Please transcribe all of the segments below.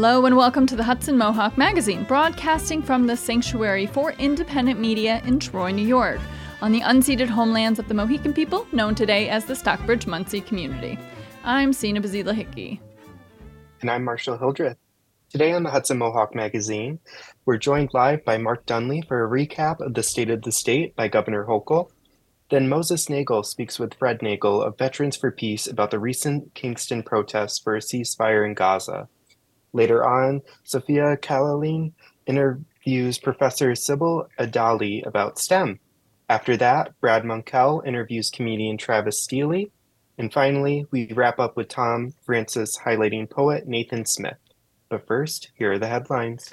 Hello and welcome to the Hudson Mohawk Magazine, broadcasting from the Sanctuary for Independent Media in Troy, New York, on the unceded homelands of the Mohican people, known today as the Stockbridge Munsee community. I'm Sina Bazila Hickey. And I'm Marshall Hildreth. Today on the Hudson Mohawk Magazine, we're joined live by Mark Dunlea for a recap of the State of the State by Governor Hochul. Then Moses Nagel speaks with Fred Nagel of Veterans for Peace about the recent Kingston protests for a ceasefire in Gaza. Later on, Sophia Cahillane interviews Professor Sibel Adali about STEM. After that, Brad Monkell interviews comedian Travis Stealey. And finally, we wrap up with Thom Frances highlighting poet Nathan Smith. But first, here are the headlines.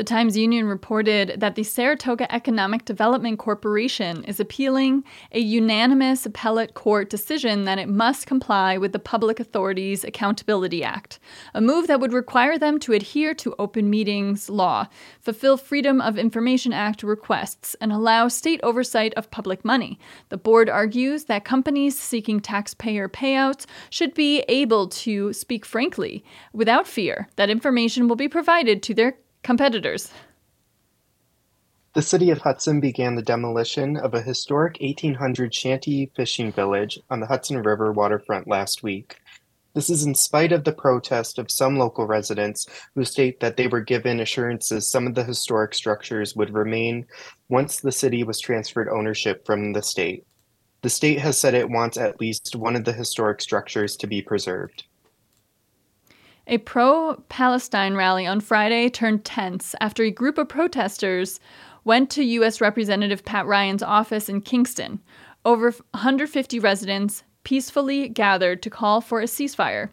The Times Union reported that the Saratoga Economic Development Corporation is appealing a unanimous appellate court decision that it must comply with the Public Authorities Accountability Act, a move that would require them to adhere to open meetings law, fulfill Freedom of Information Act requests, and allow state oversight of public money. The board argues that companies seeking taxpayer payouts should be able to speak frankly, without fear that information will be provided to their competitors. The city of Hudson began the demolition of a historic 1800 shanty fishing village on the Hudson River waterfront last week. This is in spite of the protest of some local residents who state that they were given assurances some of the historic structures would remain once the city was transferred ownership from the state. The state has said it wants at least one of the historic structures to be preserved. A pro Palestine rally on Friday turned tense after a group of protesters went to U.S. Representative Pat Ryan's office in Kingston. Over 150 residents peacefully gathered to call for a ceasefire,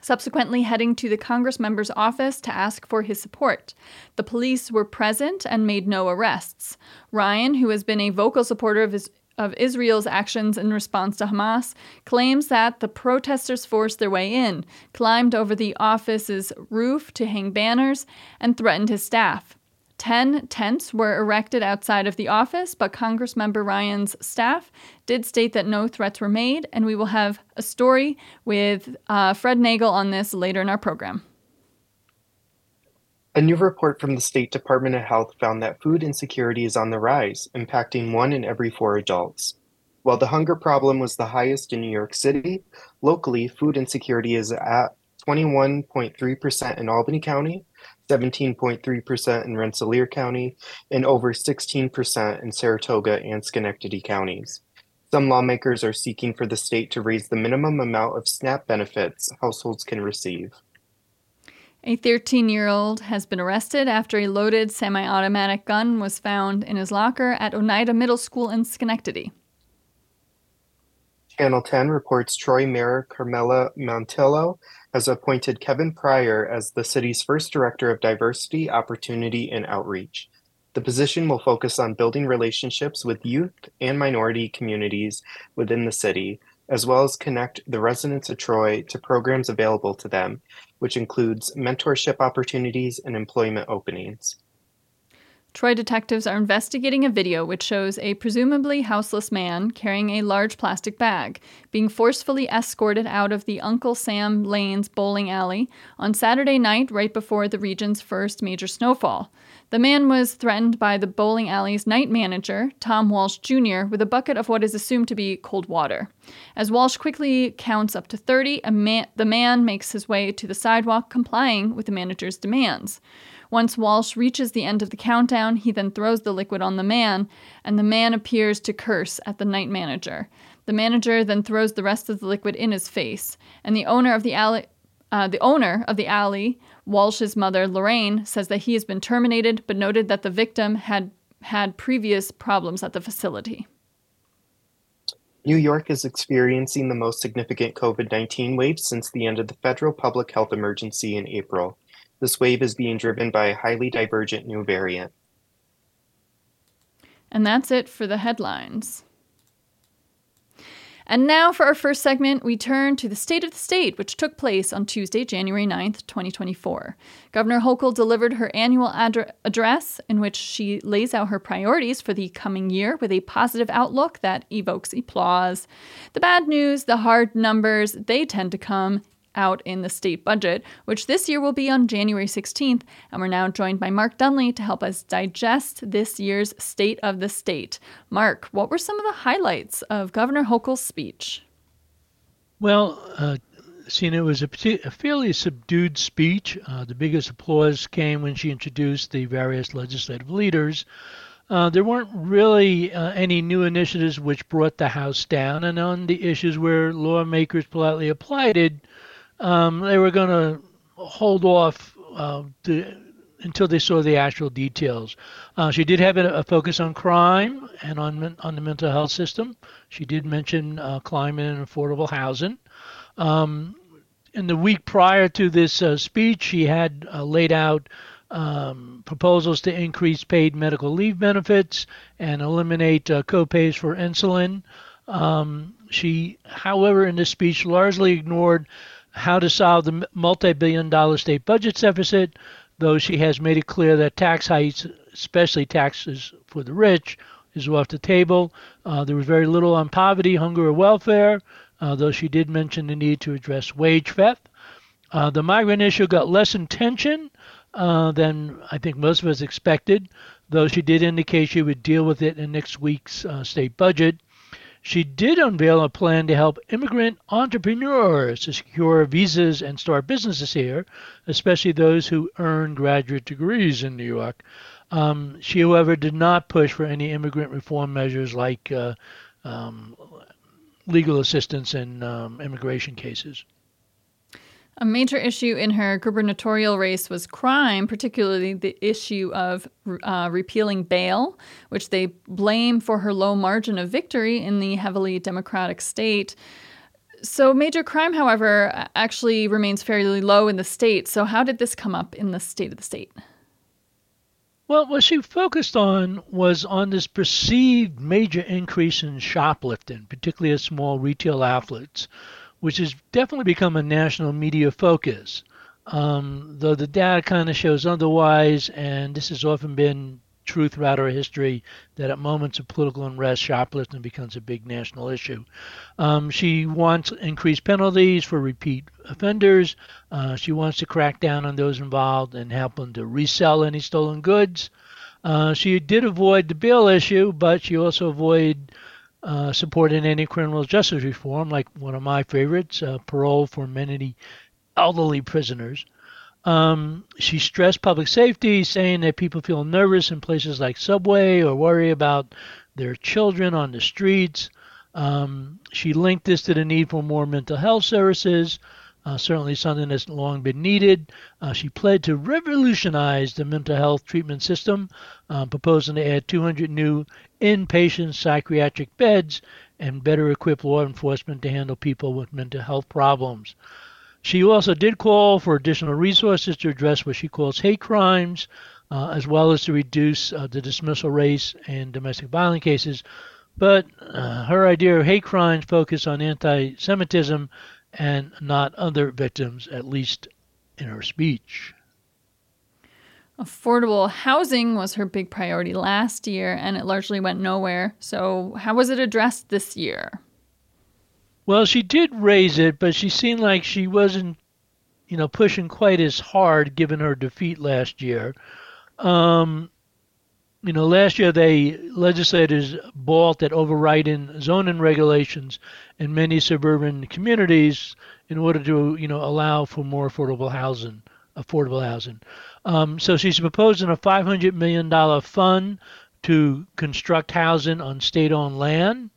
subsequently heading to the Congress member's office to ask for his support. The police were present and made no arrests. Ryan, who has been a vocal supporter of his of Israel's actions in response to Hamas claims that the protesters forced their way in, climbed over the office's roof to hang banners, and threatened his staff. Ten tents were erected outside of the office, but Congressmember Ryan's staff did state that no threats were made, and we will have a story with uh, Fred Nagel on this later in our program. A new report from the State Department of Health found that food insecurity is on the rise, impacting one in every four adults. While the hunger problem was the highest in New York City, locally, food insecurity is at 21.3% in Albany County, 17.3% in Rensselaer County, and over 16% in Saratoga and Schenectady counties. Some lawmakers are seeking for the state to raise the minimum amount of SNAP benefits households can receive. A 13 year old has been arrested after a loaded semi automatic gun was found in his locker at Oneida Middle School in Schenectady. Channel 10 reports Troy Mayor Carmella Mantello has appointed Kevin Pryor as the city's first director of diversity, opportunity, and outreach. The position will focus on building relationships with youth and minority communities within the city as well as connect the residents of Troy to programs available to them, which includes mentorship opportunities and employment openings. Troy detectives are investigating a video which shows a presumably houseless man carrying a large plastic bag being forcefully escorted out of the Uncle Sam Lane's bowling alley on Saturday night right before the region's first major snowfall. The man was threatened by the bowling alley's night manager, Tom Walsh Jr., with a bucket of what is assumed to be cold water. As Walsh quickly counts up to 30, man, the man makes his way to the sidewalk, complying with the manager's demands. Once Walsh reaches the end of the countdown, he then throws the liquid on the man, and the man appears to curse at the night manager. The manager then throws the rest of the liquid in his face, and the owner of the alley uh, the owner of the alley, Walsh's mother, Lorraine, says that he has been terminated, but noted that the victim had had previous problems at the facility. New York is experiencing the most significant COVID 19 wave since the end of the federal public health emergency in April. This wave is being driven by a highly divergent new variant. And that's it for the headlines. And now for our first segment, we turn to the State of the State, which took place on Tuesday, January 9th, 2024. Governor Hochul delivered her annual ad- address in which she lays out her priorities for the coming year with a positive outlook that evokes applause. The bad news, the hard numbers, they tend to come out in the state budget, which this year will be on January 16th. And we're now joined by Mark Dunlea to help us digest this year's State of the State. Mark, what were some of the highlights of Governor Hochul's speech? Well, uh, Sina, it was a, a, fairly subdued speech. Uh, the biggest applause came when she introduced the various legislative leaders. Uh, there weren't really uh, any new initiatives which brought the House down, and on the issues where lawmakers politely applied it, um, they were going to hold off uh, to, until they saw the actual details. Uh, she did have a, a, focus on crime and on on the mental health system. She did mention uh, climate and affordable housing. Um, in the week prior to this uh, speech, she had uh, laid out um, proposals to increase paid medical leave benefits and eliminate uh, copays for insulin. Um, she, however, in this speech largely ignored how to solve the multi billion dollar state budget deficit, though she has made it clear that tax hikes, especially taxes for the rich, is off the table. Uh, there was very little on poverty, hunger, or welfare, uh, though she did mention the need to address wage theft. Uh, the migrant issue got less attention uh, than I think most of us expected, though she did indicate she would deal with it in next week's uh, state budget. She did unveil a plan to help immigrant entrepreneurs to secure visas and start businesses here, especially those who earn graduate degrees in New York. Um, she, however, did not push for any immigrant reform measures like uh, um, legal assistance in um, immigration cases. A major issue in her gubernatorial race was crime, particularly the issue of uh, repealing bail, which they blame for her low margin of victory in the heavily Democratic state. So, major crime, however, actually remains fairly low in the state. So, how did this come up in the state of the state? Well, what she focused on was on this perceived major increase in shoplifting, particularly at small retail outlets which has definitely become a national media focus. Um, though the data kind of shows otherwise, and this has often been true throughout our history that at moments of political unrest, shoplifting becomes a big national issue. Um, she wants increased penalties for repeat offenders. Uh, she wants to crack down on those involved and help them to resell any stolen goods. Uh, she did avoid the bail issue, but she also avoided uh, supporting any criminal justice reform, like one of my favorites, uh, parole for many elderly prisoners. Um, she stressed public safety, saying that people feel nervous in places like Subway or worry about their children on the streets. Um, she linked this to the need for more mental health services, uh, certainly something that's long been needed. Uh, she pledged to revolutionize the mental health treatment system, uh, proposing to add 200 new inpatient psychiatric beds and better equip law enforcement to handle people with mental health problems. She also did call for additional resources to address what she calls hate crimes, uh, as well as to reduce uh, the dismissal rates in domestic violence cases. But uh, her idea of hate crimes focused on anti Semitism and not other victims, at least in her speech. Affordable housing was her big priority last year, and it largely went nowhere. So, how was it addressed this year? Well, she did raise it, but she seemed like she wasn't, you know, pushing quite as hard given her defeat last year. Um, you know, last year they legislators balked at overriding zoning regulations in many suburban communities in order to, you know, allow for more affordable housing, affordable housing. Um, so she's proposing a $500 million fund to construct housing on state-owned land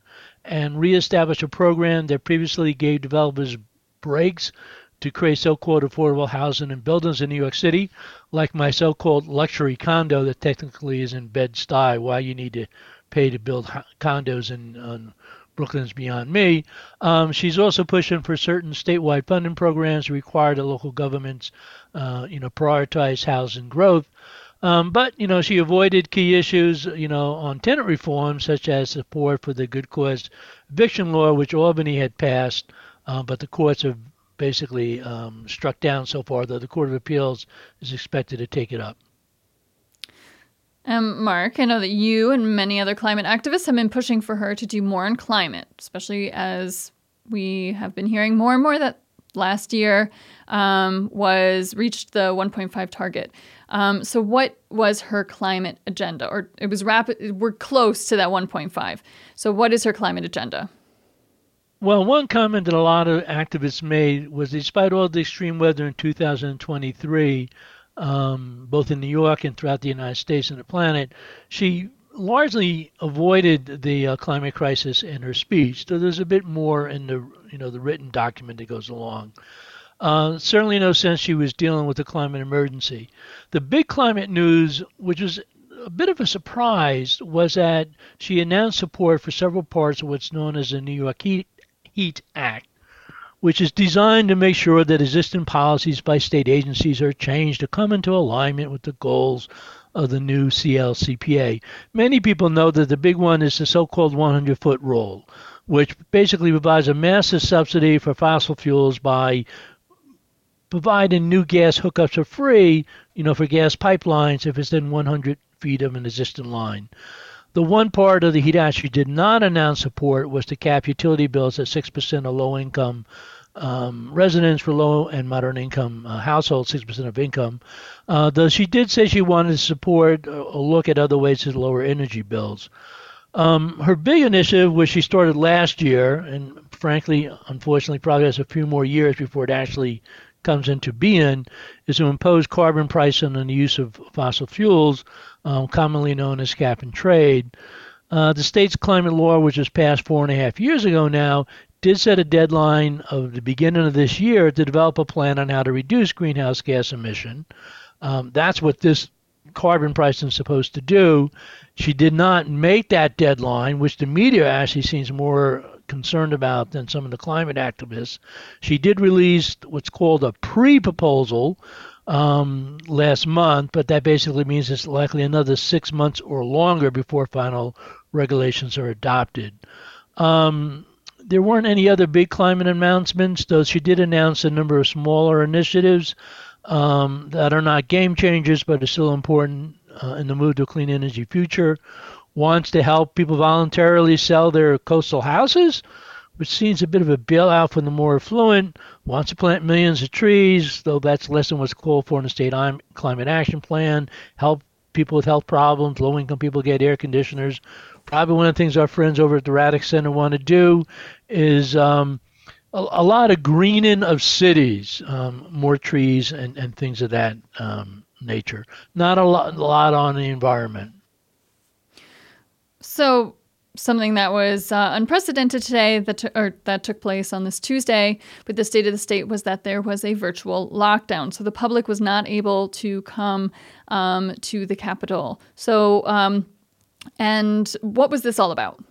and reestablish a program that previously gave developers breaks to create so-called affordable housing and buildings in New York City, like my so-called luxury condo that technically is in Bed-Stuy. Why you need to pay to build condos in Brooklyn's beyond me. Um, she's also pushing for certain statewide funding programs required require that local governments, uh, you know, prioritize housing growth. Um, but you know, she avoided key issues, you know, on tenant reform, such as support for the good cause eviction law, which Albany had passed, uh, but the courts have basically um, struck down so far. Though the Court of Appeals is expected to take it up. Um, Mark, I know that you and many other climate activists have been pushing for her to do more on climate, especially as we have been hearing more and more that last year um, was reached the 1.5 target. Um, so, what was her climate agenda? Or it was rapid. We're close to that 1.5. So, what is her climate agenda? Well, one comment that a lot of activists made was despite all the extreme weather in 2023, um, both in New York and throughout the United States and the planet, she largely avoided the uh, climate crisis in her speech. So there's a bit more in the you know the written document that goes along. Uh, certainly no sense she was dealing with the climate emergency. The big climate news, which was a bit of a surprise, was that she announced support for several parts of what's known as the New York Heat, Heat Act, which is designed to make sure that existing policies by state agencies are changed to come into alignment with the goals of the new CLCPA. Many people know that the big one is the so called 100 foot rule, which basically provides a massive subsidy for fossil fuels by providing new gas hookups for free, you know, for gas pipelines if it's in 100 feet of an existing line. The one part of the she did not announce support was to cap utility bills at 6% of low income um, residents for low and moderate income uh, households, 6% of income. Uh, though she did say she wanted to support or look at other ways to lower energy bills. Um, her big initiative, which she started last year, and frankly, unfortunately, probably has a few more years before it actually comes into being, is to impose carbon pricing on the use of fossil fuels, um, commonly known as cap and trade. Uh, the state's climate law, which was passed four and a half years ago now, did set a deadline of the beginning of this year to develop a plan on how to reduce greenhouse gas emission. Um, that's what this carbon pricing is supposed to do. She did not make that deadline, which the media actually seems more concerned about than some of the climate activists. She did release what's called a pre proposal um, last month, but that basically means it's likely another six months or longer before final regulations are adopted. Um, there weren't any other big climate announcements, though she did announce a number of smaller initiatives um, that are not game changers but are still important uh, in the move to a clean energy future. Wants to help people voluntarily sell their coastal houses, which seems a bit of a bailout for the more affluent. Wants to plant millions of trees, though that's less than what's called for in the state climate action plan. Help people with health problems, low income people get air conditioners, probably one of the things our friends over at the Radix Center want to do is um, a, a, lot of greening of cities, um, more trees and, and things of that um, nature. Not a lot, a lot on the environment. So something that was uh, unprecedented today that t- or that took place on this Tuesday with the state of the state was that there was a virtual lockdown, so the public was not able to come um, to the Capitol. So um, and what was this all about?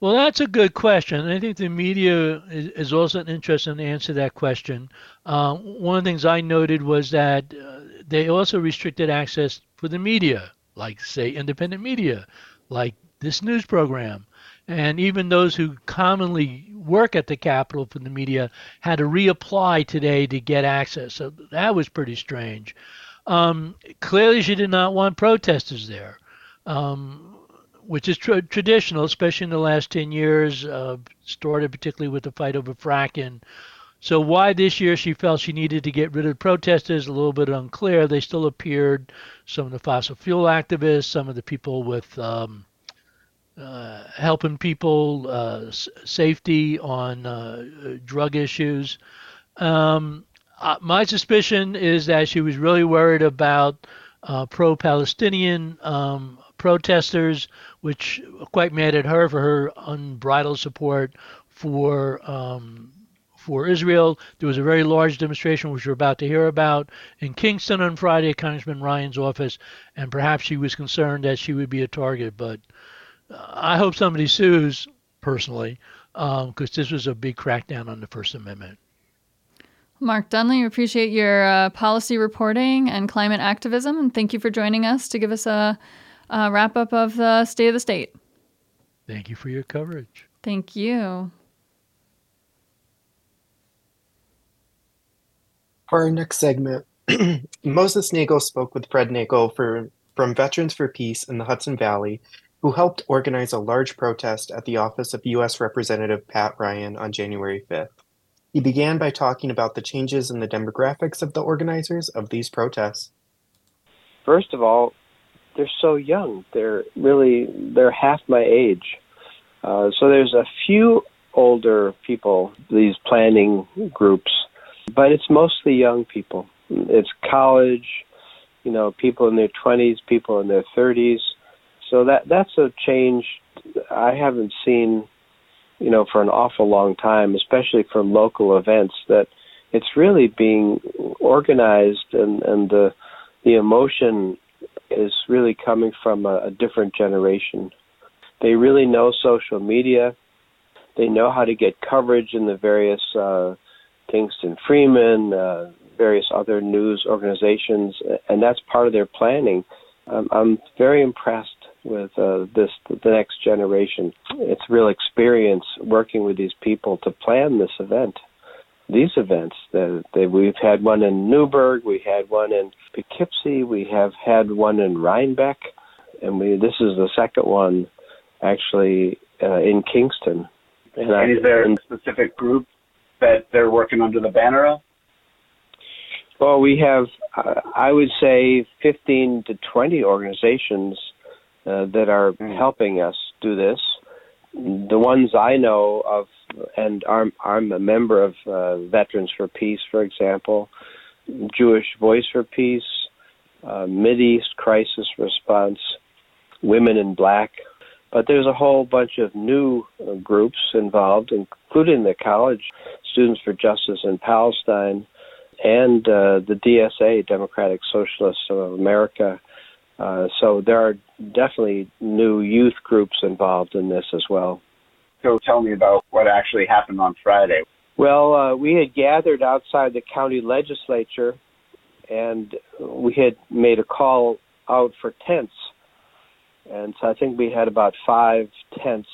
Well, that's a good question. I think the media is, is also interested in answer that question. Uh, one of the things I noted was that uh, they also restricted access for the media, like, say, independent media, like this news program. And even those who commonly work at the Capitol for the media had to reapply today to get access. So that was pretty strange. Um, clearly, she did not want protesters there um, which is tra- traditional, especially in the last 10 years, uh, started particularly with the fight over fracking. So why this year she felt she needed to get rid of protesters a little bit unclear. They still appeared some of the fossil fuel activists, some of the people with um, uh, helping people uh, safety on uh, drug issues. Um, my suspicion is that she was really worried about uh, pro-Palestinian um, protesters, which quite mad at her for her unbridled support for um, for Israel. There was a very large demonstration, which we're about to hear about, in Kingston on Friday Congressman Ryan's office, and perhaps she was concerned that she would be a target. But I hope somebody sues personally, because um, this was a big crackdown on the First Amendment. Mark Dunlea, appreciate your uh, policy reporting and climate activism, and thank you for joining us to give us a uh, wrap up of the state of the state. Thank you for your coverage. Thank you. For our next segment, Moses Nagel spoke with Fred Nagel for, from Veterans for Peace in the Hudson Valley, who helped organize a large protest at the office of U.S. Representative Pat Ryan on January 5th. He began by talking about the changes in the demographics of the organizers of these protests. First of all, they're so young. They're really they're half my age. Uh, so there's a few older people, these planning groups, but it's mostly young people. It's college, you know, people in their 20s, people in their 30s. So that that's a change I haven't seen, you know, for an awful long time, especially for local events. That it's really being organized, and and the the emotion is really coming from a, a different generation. They really know social media. They know how to get coverage in the various uh, Kingston Freeman, uh, various other news organizations, and that's part of their planning. Um, I'm very impressed with uh, this the next generation. It's real experience working with these people to plan this event. These events that, we've had one in Newburgh, we had one in Poughkeepsie, we have had one in Rhinebeck, and we this is the second one actually uh, in Kingston. And, and is there a specific group that they're working under the banner of? Well, we have, uh, I would say, 15 to 20 organizations uh, that are mm. helping us do this. The ones I know of, and I'm, I'm a member of uh, Veterans for Peace, for example, Jewish Voice for Peace, uh, East Crisis Response, Women in Black, but there's a whole bunch of new uh, groups involved, including the College Students for Justice in Palestine and uh, the DSA, Democratic Socialists of America. Uh, so there are definitely new youth groups involved in this as well. So tell me about what actually happened on Friday. Well, uh, we had gathered outside the county legislature and we had made a call out for tents and so I think we had about five tents.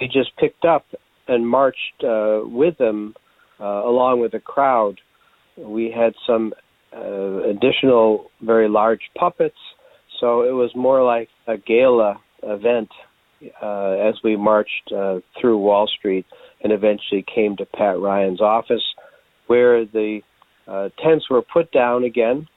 We just picked up and marched uh, with them uh, along with the crowd. We had some uh, additional very large puppets, so it was more like a gala event uh, as we marched uh, through Wall Street and eventually came to Pat Ryan's office, where the uh, tents were put down again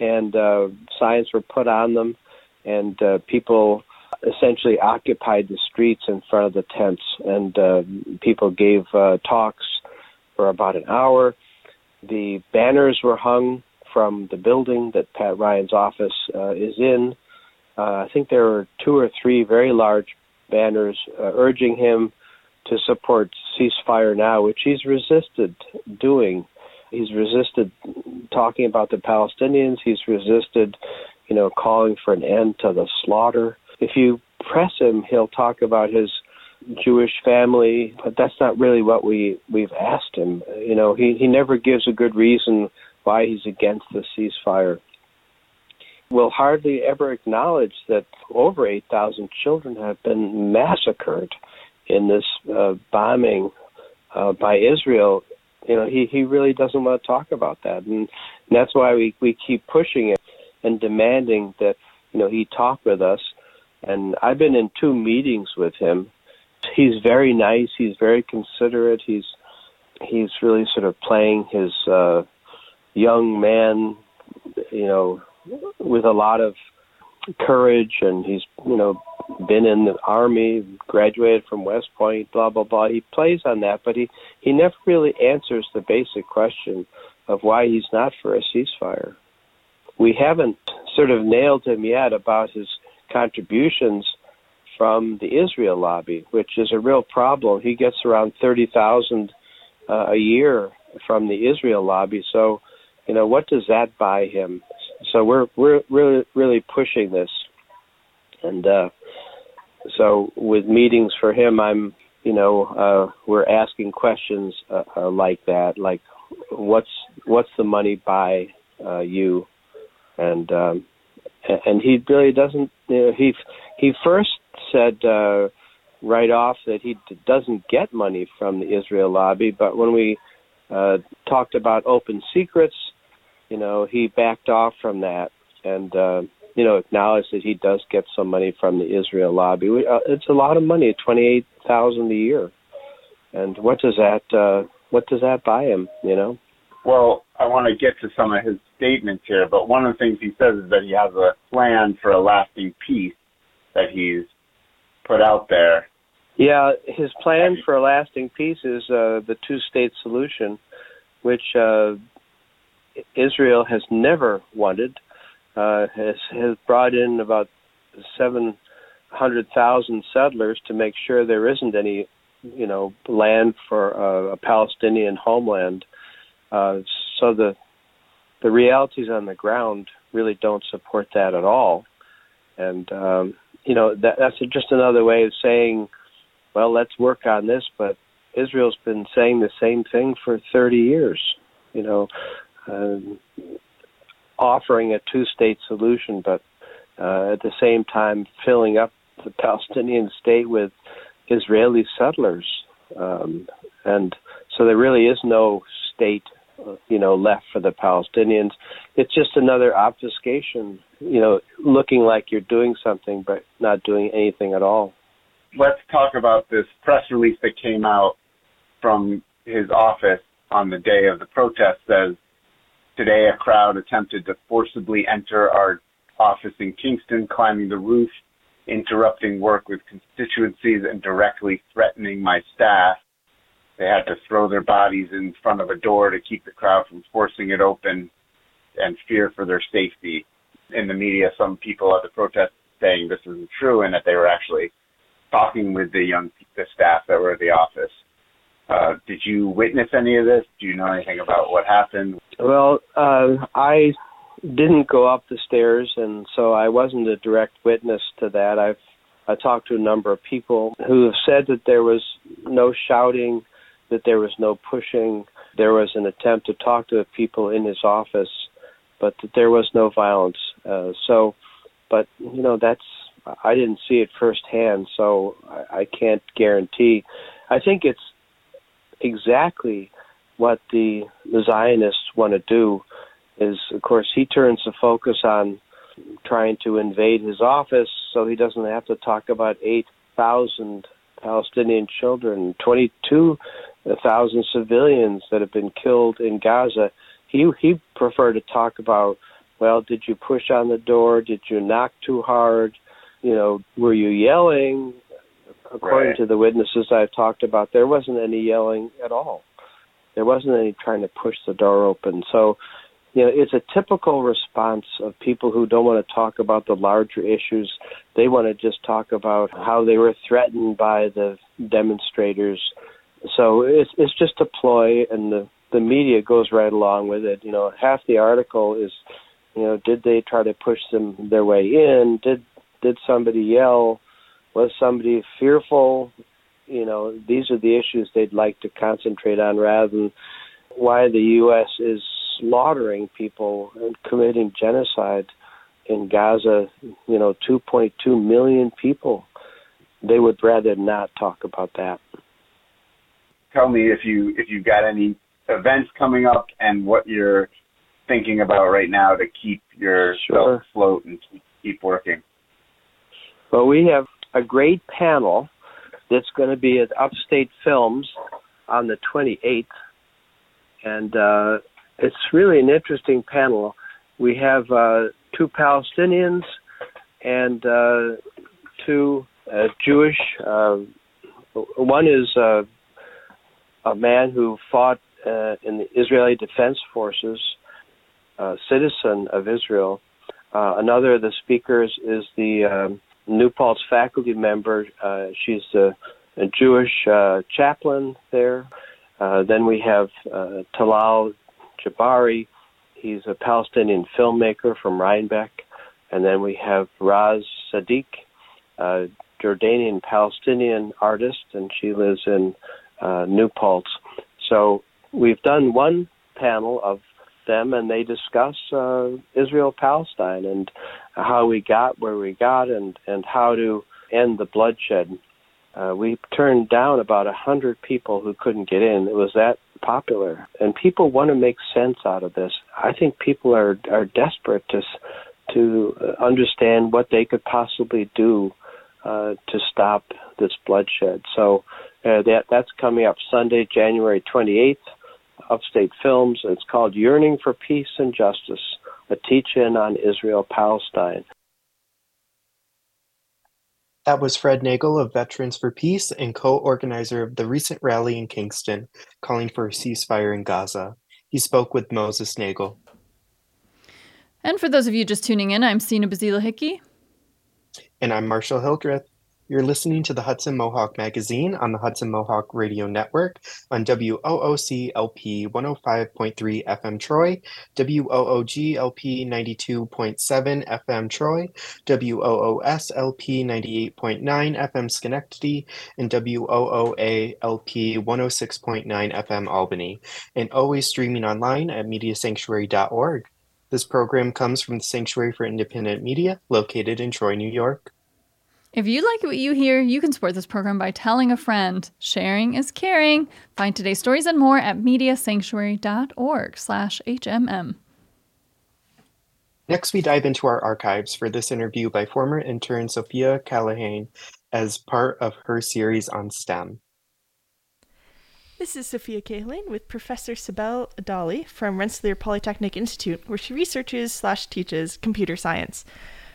and uh, signs were put on them, and uh, people essentially occupied the streets in front of the tents, and uh, people gave talks for about an hour. The banners were hung from the building that Pat Ryan's office uh, is in. Uh, I think there were two or three very large banners uh, urging him to support ceasefire now, which he's resisted doing. He's resisted talking about the Palestinians. He's resisted, you know, calling for an end to the slaughter if you press him, he'll talk about his Jewish family, but that's not really what we we've asked him. You know, he he never gives a good reason why he's against the ceasefire. Will hardly ever acknowledge that over 8,000 children have been massacred in this uh, bombing uh, by Israel. You know, he he really doesn't want to talk about that, and, and that's why we we keep pushing it and demanding that you know he talk with us and I've been in two meetings with him. He's very nice. He's very considerate. He's he's really sort of playing his uh, young man, you know, with a lot of courage, and he's you know been in the army, graduated from West Point, blah blah blah. He plays on that, but he he never really answers the basic question of why he's not for a ceasefire. We haven't sort of nailed him yet about his contributions from the Israel lobby, which is a real problem. He gets around thirty thousand uh, a year from the Israel lobby. So, you know, what does that buy him? So we're we're really really pushing this, and uh, so with meetings for him, I'm you know uh, we're asking questions uh, uh, like that, like what's what's the money buy uh, you, and um, and he really doesn't. You know, he he first said uh, right off that he doesn't get money from the Israel lobby, but when we uh, talked about open secrets, you know, he backed off from that and uh, you know acknowledged that he does get some money from the Israel lobby. We, uh, it's a lot of money, twenty eight thousand a year, and what does that uh, what does that buy him? You know. Well, I want to get to some of his statements here, but one of the things he says is that he has a plan for a lasting peace that he's put out there. Yeah, his plan for a lasting peace is uh, the two-state solution, which uh, Israel has never wanted. Uh, has has brought in about seven hundred thousand settlers to make sure there isn't any, you know, land for uh, a Palestinian homeland. Uh, so the the realities on the ground really don't support that at all, and um, you know that, that's just another way of saying, well, let's work on this. But Israel's been saying the same thing for 30 years. You know, uh, offering a two-state solution, but uh, at the same time filling up the Palestinian state with Israeli settlers, um, and so there really is no state, uh, you know, left for the Palestinians. It's just another obfuscation, you know, looking like you're doing something but not doing anything at all. Let's talk about this press release that came out from his office on the day of the protest. Says today a crowd attempted to forcibly enter our office in Kingston, climbing the roof interrupting work with constituencies and directly threatening my staff. They had to throw their bodies in front of a door to keep the crowd from forcing it open and fear for their safety. In the media, some people at the protest saying this isn't true and that they were actually talking with the young the staff that were at the office. Uh, did you witness any of this? Do you know anything about what happened? Well, uh, I didn't go up the stairs, and so I wasn't a direct witness to that. I've I talked to a number of people who have said that there was no shouting, that there was no pushing, there was an attempt to talk to the people in his office, but that there was no violence. Uh, so, but you know that's I didn't see it firsthand, so I, I can't guarantee. I think it's exactly what the, the Zionists want to do is, of course, he turns the focus on trying to invade his office so he doesn't have to talk about 8,000 Palestinian children, 22,000 civilians that have been killed in Gaza. He he preferred to talk about, well, did you push on the door? Did you knock too hard? You know, were you yelling? According right. to the witnesses I've talked about, there wasn't any yelling at all. There wasn't any trying to push the door open. So you know, it's a typical response of people who don't want to talk about the larger issues. They want to just talk about how they were threatened by the demonstrators. So it's it's just a ploy, and the the media goes right along with it. You know, half the article is, you know, did they try to push them their way in? Did did somebody yell? Was somebody fearful? You know, these are the issues they'd like to concentrate on rather than why the U.S. is slaughtering people and committing genocide in Gaza, you know, 2.2 million people. They would rather not talk about that. Tell me if you if you've got any events coming up and what you're thinking about right now to keep yourself Sure. afloat and keep, keep working. Well, we have a great panel that's going to be at Upstate Films on the 28th, and uh, it's really an interesting panel. We have uh, two Palestinians and uh, two uh, Jewish. Uh, one is uh, a man who fought in the Israeli Defense Forces, a citizen of Israel. Another of the speakers is the um, New Paltz faculty member. Uh, she's a, a Jewish uh, chaplain there. Uh, then we have uh, Talal Jabari. He's a Palestinian filmmaker from Rhinebeck. And then we have Raz Sadiq, a Jordanian Palestinian artist, and she lives in uh, New Paltz. So we've done one panel of them, and they discuss uh, Israel Palestine and how we got where we got and, and how to end the bloodshed. Uh, we turned down about a hundred people who couldn't get in. It was that popular, and people want to make sense out of this. I think people are are desperate to to understand what they could possibly do uh, to stop this bloodshed. So Uh, that that's coming up Sunday, January 28th. Upstate Films. It's called Yearning for Peace and Justice, a teach-in on Israel Palestine. That was Fred Nagel of Veterans for Peace and co-organizer of the recent rally in Kingston calling for a ceasefire in Gaza. He spoke with Moses Nagel. And for those of you just tuning in, I'm Sina Bazila Hickey. And I'm Marshall Hildreth. You're listening to the Hudson Mohawk Magazine on the Hudson Mohawk Radio Network on WOOC LP 105.3 FM Troy, WOOG LP 92.7 FM Troy, WOOSLP 98.9 FM Schenectady, and WOOA LP 106.9 FM Albany, and always streaming online at mediasanctuary.org. This program comes from the Sanctuary for Independent Media, located in Troy, New York. If you like what you hear, you can support this program by telling a friend. Sharing is caring. Find today's stories and more at mediasanctuary.org slash HMM. Next, we dive into our archives for this interview by former intern Sophia Cahillane as part of her series on STEM. This is Sophia Cahillane with Professor Sibel Adali from Rensselaer Polytechnic Institute, where she researches slash teaches computer science.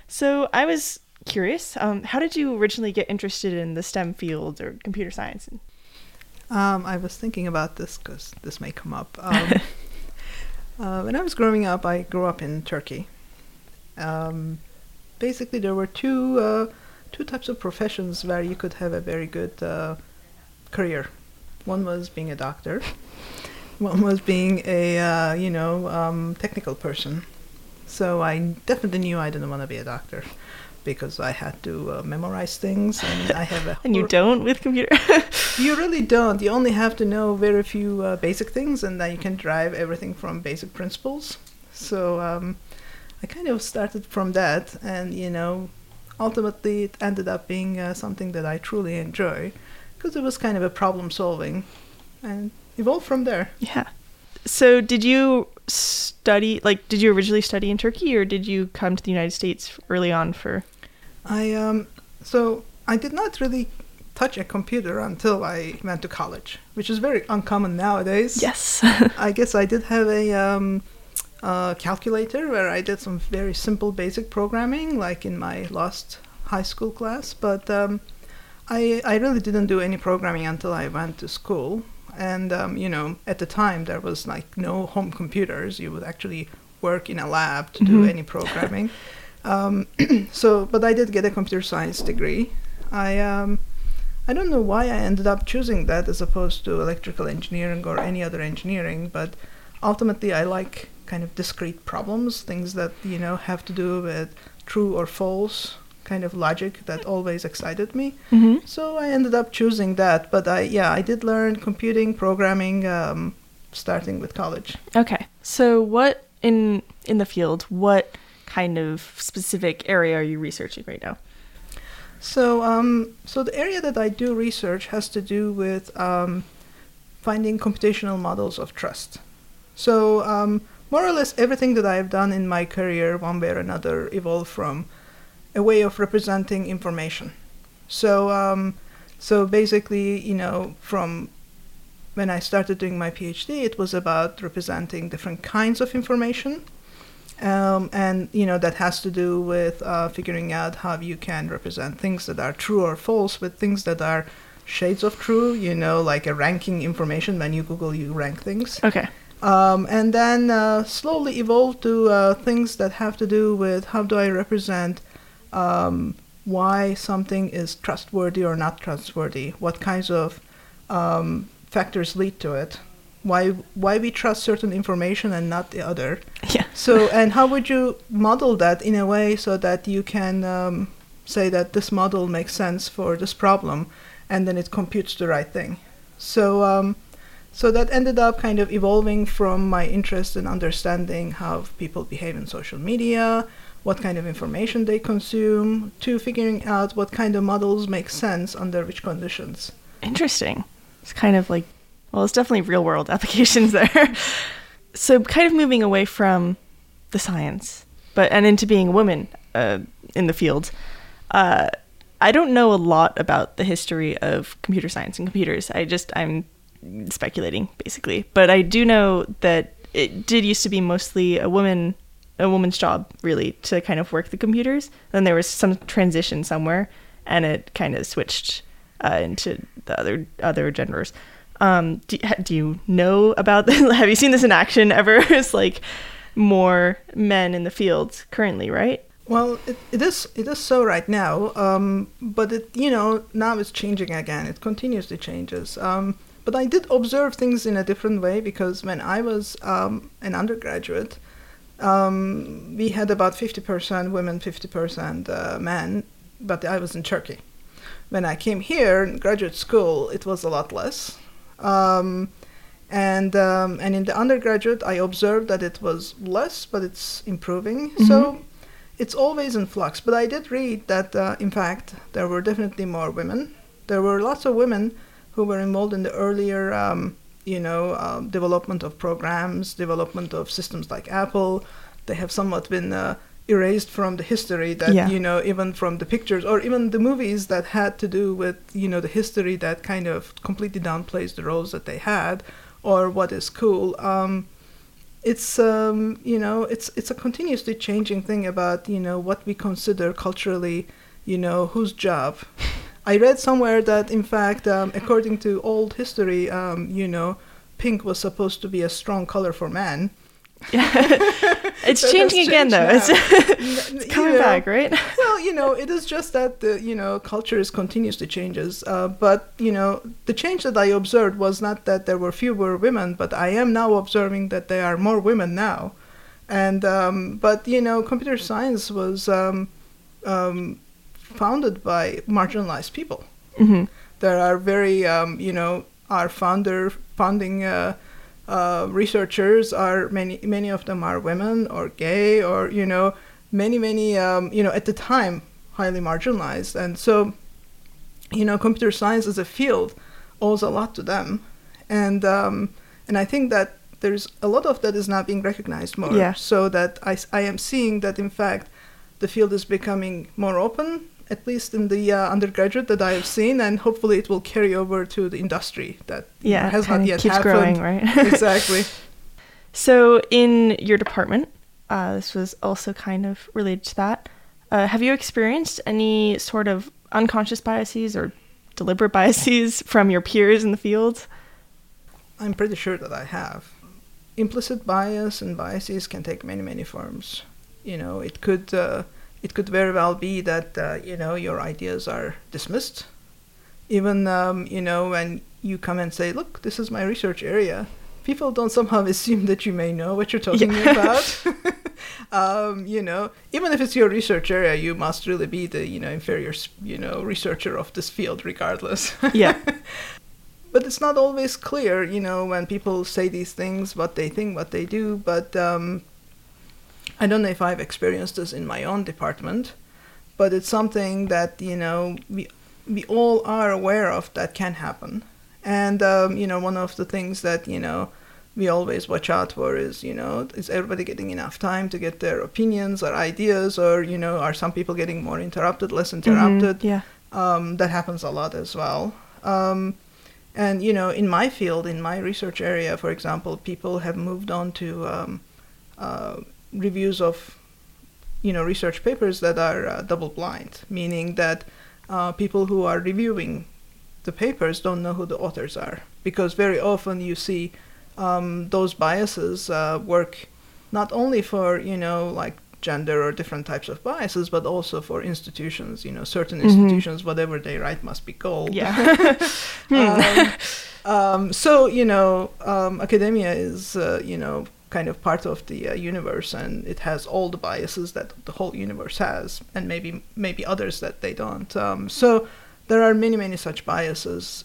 So I was curious. Um, how did you originally get interested in the STEM field or computer science? Um, I was thinking about this because this may come up. Um, uh, when I was growing up, I grew up in Turkey. Um, basically, there were two uh, two types of professions where you could have a very good uh, career. One was being a doctor. One was being a uh, you know um, technical person. So I definitely knew I didn't want to be a doctor because I had to uh, memorize things and I have a and you don't with computer? You really don't. You only have to know very few uh, basic things and then you can drive everything from basic principles. So um, I kind of started from that and you know ultimately it ended up being uh, something that I truly enjoy because it was kind of a problem solving and evolved from there. Yeah. So did you study like did you originally study in turkey or did you come to the united states early on for I um so I did not really touch a computer until I went to college, which is very uncommon nowadays. Yes. I guess I did have a um, uh, calculator where I did some very simple basic programming, like in my last high school class, but um, I I really didn't do any programming until I went to school. And um, you know, at the time there was like no home computers. You would actually work in a lab to mm-hmm. do any programming. Um, so, but I did get a computer science degree. I um, I don't know why I ended up choosing that as opposed to electrical engineering or any other engineering, but ultimately I like kind of discrete problems, things that you know have to do with true or false kind of logic that always excited me. Mm-hmm. So I ended up choosing that. But I yeah I did learn computing programming um, starting with college. Okay, so what in in the field what kind of specific area are you researching right now? So, um, so the area that I do research has to do with um, finding computational models of trust. So, um, more or less everything that I've done in my career, one way or another, evolved from a way of representing information. So, um, so basically, you know, from when I started doing my PhD, it was about representing different kinds of information um, and you know that has to do with uh, figuring out how you can represent things that are true or false with things that are shades of true. You know, like a ranking information. When you Google, you rank things. Okay. Um, and then uh, slowly evolve to uh, things that have to do with how do I represent um, why something is trustworthy or not trustworthy, what kinds of um, factors lead to it why why we trust certain information and not the other. Yeah. So and how would you model that in a way so that you can um, say that this model makes sense for this problem, and then it computes the right thing. So um, so that ended up kind of evolving from my interest in understanding how people behave in social media, what kind of information they consume, to figuring out what kind of models make sense under which conditions. Interesting. It's kind of like well, it's definitely real world applications there. so, kind of moving away from the science, but and into being a woman uh, in the field. Uh, I don't know a lot about the history of computer science and computers. I just I'm speculating basically, but I do know that it did used to be mostly a woman a woman's job really to kind of work the computers. Then there was some transition somewhere, and it kind of switched uh, into the other other genders. Um, do, do you know about this? Have you seen this in action ever? it's like more men in the field currently, right? Well, it, it is it is so right now, um, but it you know now it's changing again. It continuously changes. Um, but I did observe things in a different way because when I was um, an undergraduate, um, we had about 50% women, 50% uh, men, but I was in Turkey. When I came here in graduate school, it was a lot less. Um, and um, and in the undergraduate, I observed that it was less, but it's improving. Mm-hmm. So it's always in flux. But I did read that, uh, in fact, there were definitely more women. There were lots of women who were involved in the earlier um, you know, um, development of programs, development of systems like Apple. They have somewhat been uh, erased from the history that yeah. you know, even from the pictures or even the movies that had to do with you know the history that kind of completely downplays the roles that they had or what is cool. Um, it's um, you know it's it's a continuously changing thing about you know what we consider culturally you know whose job I read somewhere that, in fact, um, according to old history, um, you know, pink was supposed to be a strong color for men. Yeah. it's so changing again, though. It's, it's coming know, back, right? well, you know, it is just that the you know culture is continuously changes. Uh, but you know, the change that I observed was not that there were fewer women, but I am now observing that there are more women now. And um, but you know, computer science was um, um, founded by marginalized people. Mm-hmm. There are very, um, you know, our founder founding uh, uh, researchers are many, many of them are women or gay or you know, many, many, um, you know, at the time highly marginalized, and so, you know, computer science as a field owes a lot to them, and um, and I think that there's a lot of that is not being recognized more. Yeah. So that I, I am seeing that in fact the field is becoming more open at least in the uh, undergraduate that I have seen, and hopefully it will carry over to the industry that yeah, has not yet keeps happened. growing, right? exactly. So, in your department, uh, this was also kind of related to that. Uh, have you experienced any sort of unconscious biases or deliberate biases from your peers in the field? I'm pretty sure that I have. Implicit bias and biases can take many, many forms. You know, it could uh, it could very well be that uh, you know your ideas are dismissed. Even um, you know when you come and say look this is my research area people don't somehow assume that you may know what you're talking yeah. about. Um, you know even if it's your research area you must really be the you know inferior you know researcher of this field regardless. Yeah. But it's not always clear you know when people say these things what they think what they do but um, I don't know if I've experienced this in my own department, but it's something that you know we we all are aware of that can happen. And um, you know, one of the things that you know we always watch out for is you know is everybody getting enough time to get their opinions or ideas, or you know, are some people getting more interrupted, less mm-hmm. interrupted? Mm-hmm, yeah, um, that happens a lot as well. Um, and you know, in my field, in my research area, for example, people have moved on to um, uh, reviews of you know research papers that are uh, double blind, meaning that uh, people who are reviewing the papers don't know who the authors are because very often you see um, those biases uh, work not only for you know like gender or different types of biases, but also for institutions. You know, certain mm-hmm. institutions, whatever they write must be gold. Yeah. um, um, so you know, um, academia is uh, you know kind of part of the uh, universe and it has all the biases that the whole universe has and maybe maybe others that they don't. Um, so there are many many such biases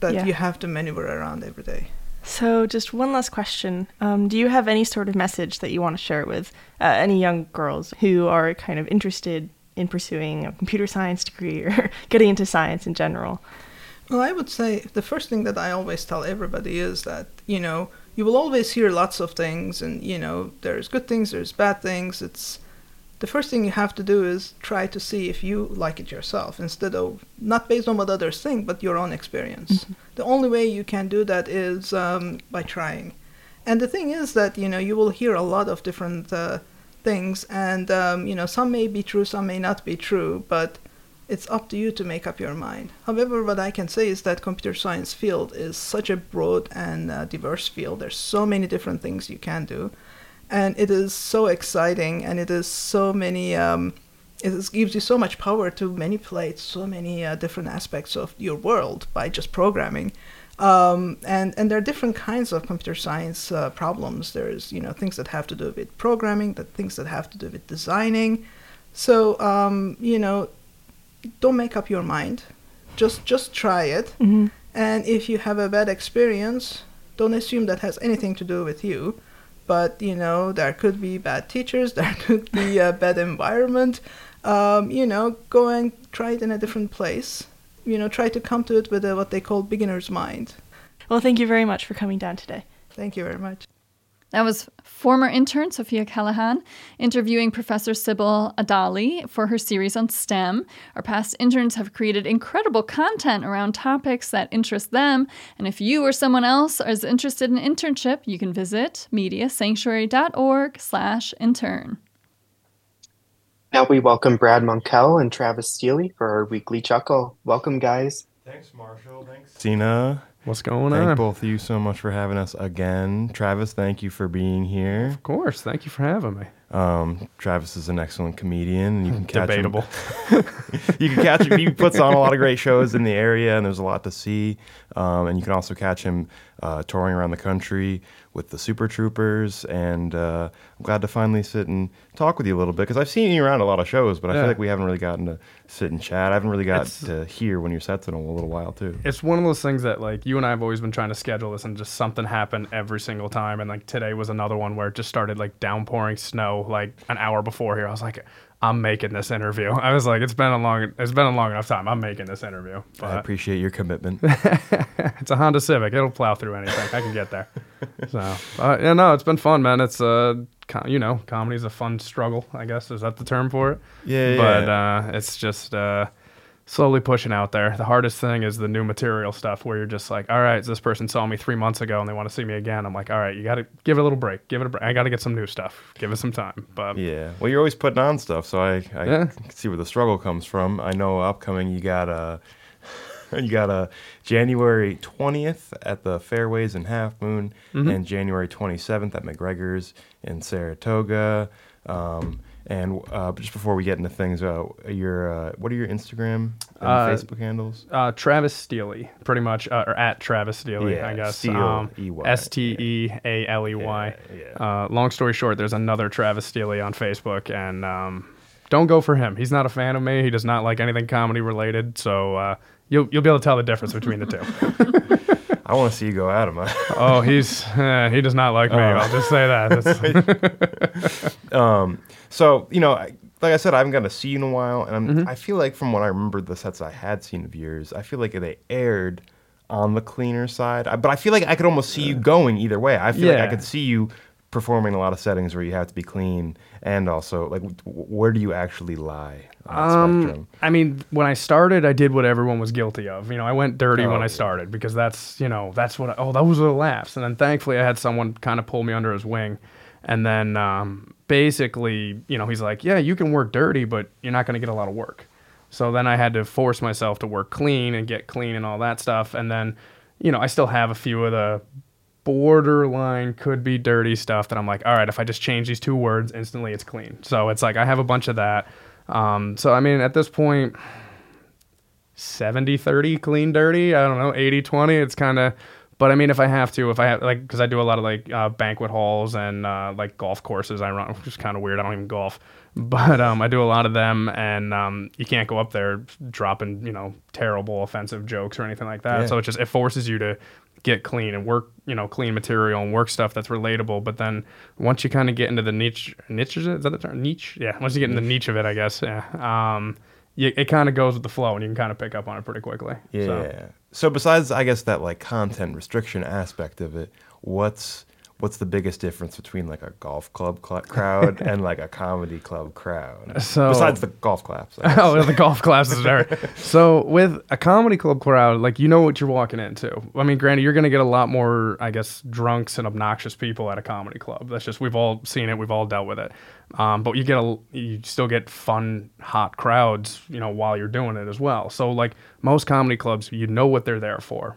that yeah. you have to maneuver around every day. So just one last question. Um, do you have any sort of message that you want to share with uh, any young girls who are kind of interested in pursuing a computer science degree or getting into science in general? Well i would say the first thing that i always tell everybody is that you know you will always hear lots of things and you know there's good things there's bad things it's the first thing you have to do is try to see if you like it yourself instead of not based on what others think, but your own experience. The only way you can do that is um, by trying. And the thing is that you know you will hear a lot of different uh, things, and um, you know some may be true, some may not be true, but it's up to you to make up your mind. However, what I can say is that computer science field is such a broad and uh, diverse field. There's so many different things you can do, and it is so exciting, and it is so many. Um, gives you so much power to manipulate so many uh, different aspects of your world by just programming. Um, and and there are different kinds of computer science uh, problems. There's you know things that have to do with programming, that things that have to do with designing. So um, you know, don't make up your mind. Just just try it. Mm-hmm. And if you have a bad experience, don't assume that has anything to do with you. But you know, there could be bad teachers, there could be a bad environment. Um, you know, go and try it in a different place. You know, try to come to it with a, what they call beginner's mind. Well, thank you very much for coming down today. Thank you very much. That was former intern Sophia Cahillane interviewing Professor Sibel Adali for her series on STEM. Our past interns have created incredible content around topics that interest them. And if you or someone else is interested in internship, you can visit mediasanctuary.org slash intern. Now we welcome Brad Monkell and Travis Stealey for our weekly chuckle. Welcome, guys. Thanks, Marshall. Thanks, Tina. What's going Thank on? Thank both of you so much for having us again. Travis, thank you for being here. Of course. Thank you for having me. Um, Travis is an excellent comedian, and you can catch Debatable. him. you can catch him. He puts on a lot of great shows in the area, and there's a lot to see. Um, and you can also catch him uh, touring around the country with the Super Troopers. And uh, I'm glad to finally sit and talk with you a little bit because I've seen you around a lot of shows, but I Yeah. feel like we haven't really gotten to sit and chat. I haven't really got It's- to hear when your sets in a little while too. It's one of those things that like you and I have always been trying to schedule this, and just something happened every single time. And like today was another one where it just started like downpouring snow like an hour before here. I was like, I'm making this interview. I was like, it's been a long, it's been a long enough time. I'm making this interview. I appreciate your commitment. it's a Honda Civic. It'll plow through anything. I can get there. So uh, yeah, no, it's been fun, man. It's uh, com- you know, comedy's a fun struggle. I guess is that the term for it? Yeah, But yeah. uh, it's just uh, slowly pushing out there. The hardest thing is the new material stuff, where you're just like, all right, this person saw me three months ago and they want to see me again. I'm like, all right, you got to give it a little break. Give it a break. I got to get some new stuff. Give it some time. But Yeah. Well, you're always putting on stuff, so I, I Yeah. see where the struggle comes from. I know upcoming you got a you got a January 20th at the Fairways in Half Moon Mm-hmm. and January 27th at McGregor's in Saratoga. Um, and uh, just before we get into things, uh, your uh, what are your Instagram and Uh, Facebook handles? uh, Travis Stealey, pretty much, uh, or at Travis Stealey, Yeah, I guess. Um, S T E A L E Y. Uh, long story short, there's another Travis Stealey on Facebook, and um, don't go for him. He's not a fan of me. He does not like anything comedy related. So uh, you'll you'll be able to tell the difference between the two. I want to see you go at him. oh, he's uh, he does not like me. Oh. I'll just say that. Um, so you know, I, like I said, I haven't gotten to see you in a while, and I'm, Mm-hmm. I feel like from what I remember the sets I had seen of yours, I feel like they aired on the cleaner side. I, but I feel like I could almost see you going either way. I feel like I could see you performing a lot of settings where you have to be clean, and also like w- where do you actually lie Um, spectrum? I mean, when I started, I did what everyone was guilty of. You know, I went dirty Oh, when I started because that's, you know, that's what, I, oh, those were the laughs. And then thankfully I had someone kind of pull me under his wing. And then um, basically, you know, he's like, yeah, you can work dirty, but you're not going to get a lot of work. So then I had to force myself to work clean and get clean and all that stuff. And then, you know, I still have a few of the borderline could be dirty stuff that I'm like, all right, if I just change these two words, instantly it's clean. So it's like I have a bunch of that. Um, so I mean, at this point, 70 30 clean dirty, I don't know, 80 20. It's kind of, but I mean, if I have to, if I have, like, because I do a lot of like uh, banquet halls and uh, like golf courses I run, which is kind of weird. I don't even golf, but um, I do a lot of them, and um, you can't go up there dropping, you know, terrible offensive jokes or anything like that. Yeah. So it just, it forces you to get clean and work, you know, clean material and work stuff that's relatable. But then once you kind of get into the niche, niche is it? Is that the term? Niche? Yeah. Once you get in the niche of it, I guess. Yeah. Um, you, it kind of goes with the flow and you can kind of pick up on it pretty quickly. Yeah. So, So. besides, I guess that like content restriction aspect of it, what's what's the biggest difference between like a golf club cl- crowd and like a comedy club crowd? So- besides the golf claps. Oh, the golf class is very. So with a comedy club crowd, like you know what you're walking into. I mean, granted, you're gonna get a lot more, I guess, drunks and obnoxious people at a comedy club. That's just we've all seen it, we've all dealt with it. Um, but you get a, you still get fun, hot crowds, you know, while you're doing it as well. So like most comedy clubs, you know what they're there for.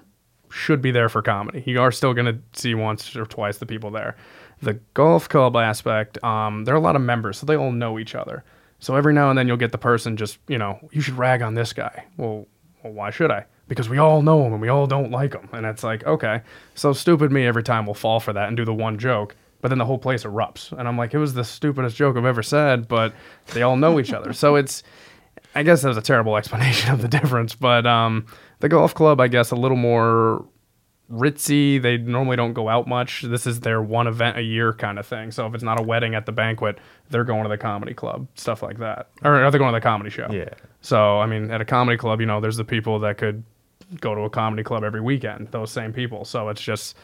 Should be there for comedy. You are still gonna see once or twice the people there. The golf club aspect, um, there are a lot of members, so they all know each other. So every now and then you'll get the person just, you know, you should rag on this guy. Well, well, why should I? Because we all know him and we all don't like him. And it's like, okay. So stupid me every time will fall for that and do the one joke. But then the whole place erupts. And I'm like, it was the stupidest joke I've ever said, but they all know each other. So it's, I guess that was a terrible explanation of the difference. But um, the golf club, I guess, a little more ritzy. They normally don't go out much. This is their one event a year kind of thing. So if it's not a wedding at the banquet, they're going to the comedy club, stuff like that. Or are they going to the comedy show? Yeah. So I mean, at a comedy club, you know, there's the people that could go to a comedy club every weekend. Those same people. So it's just.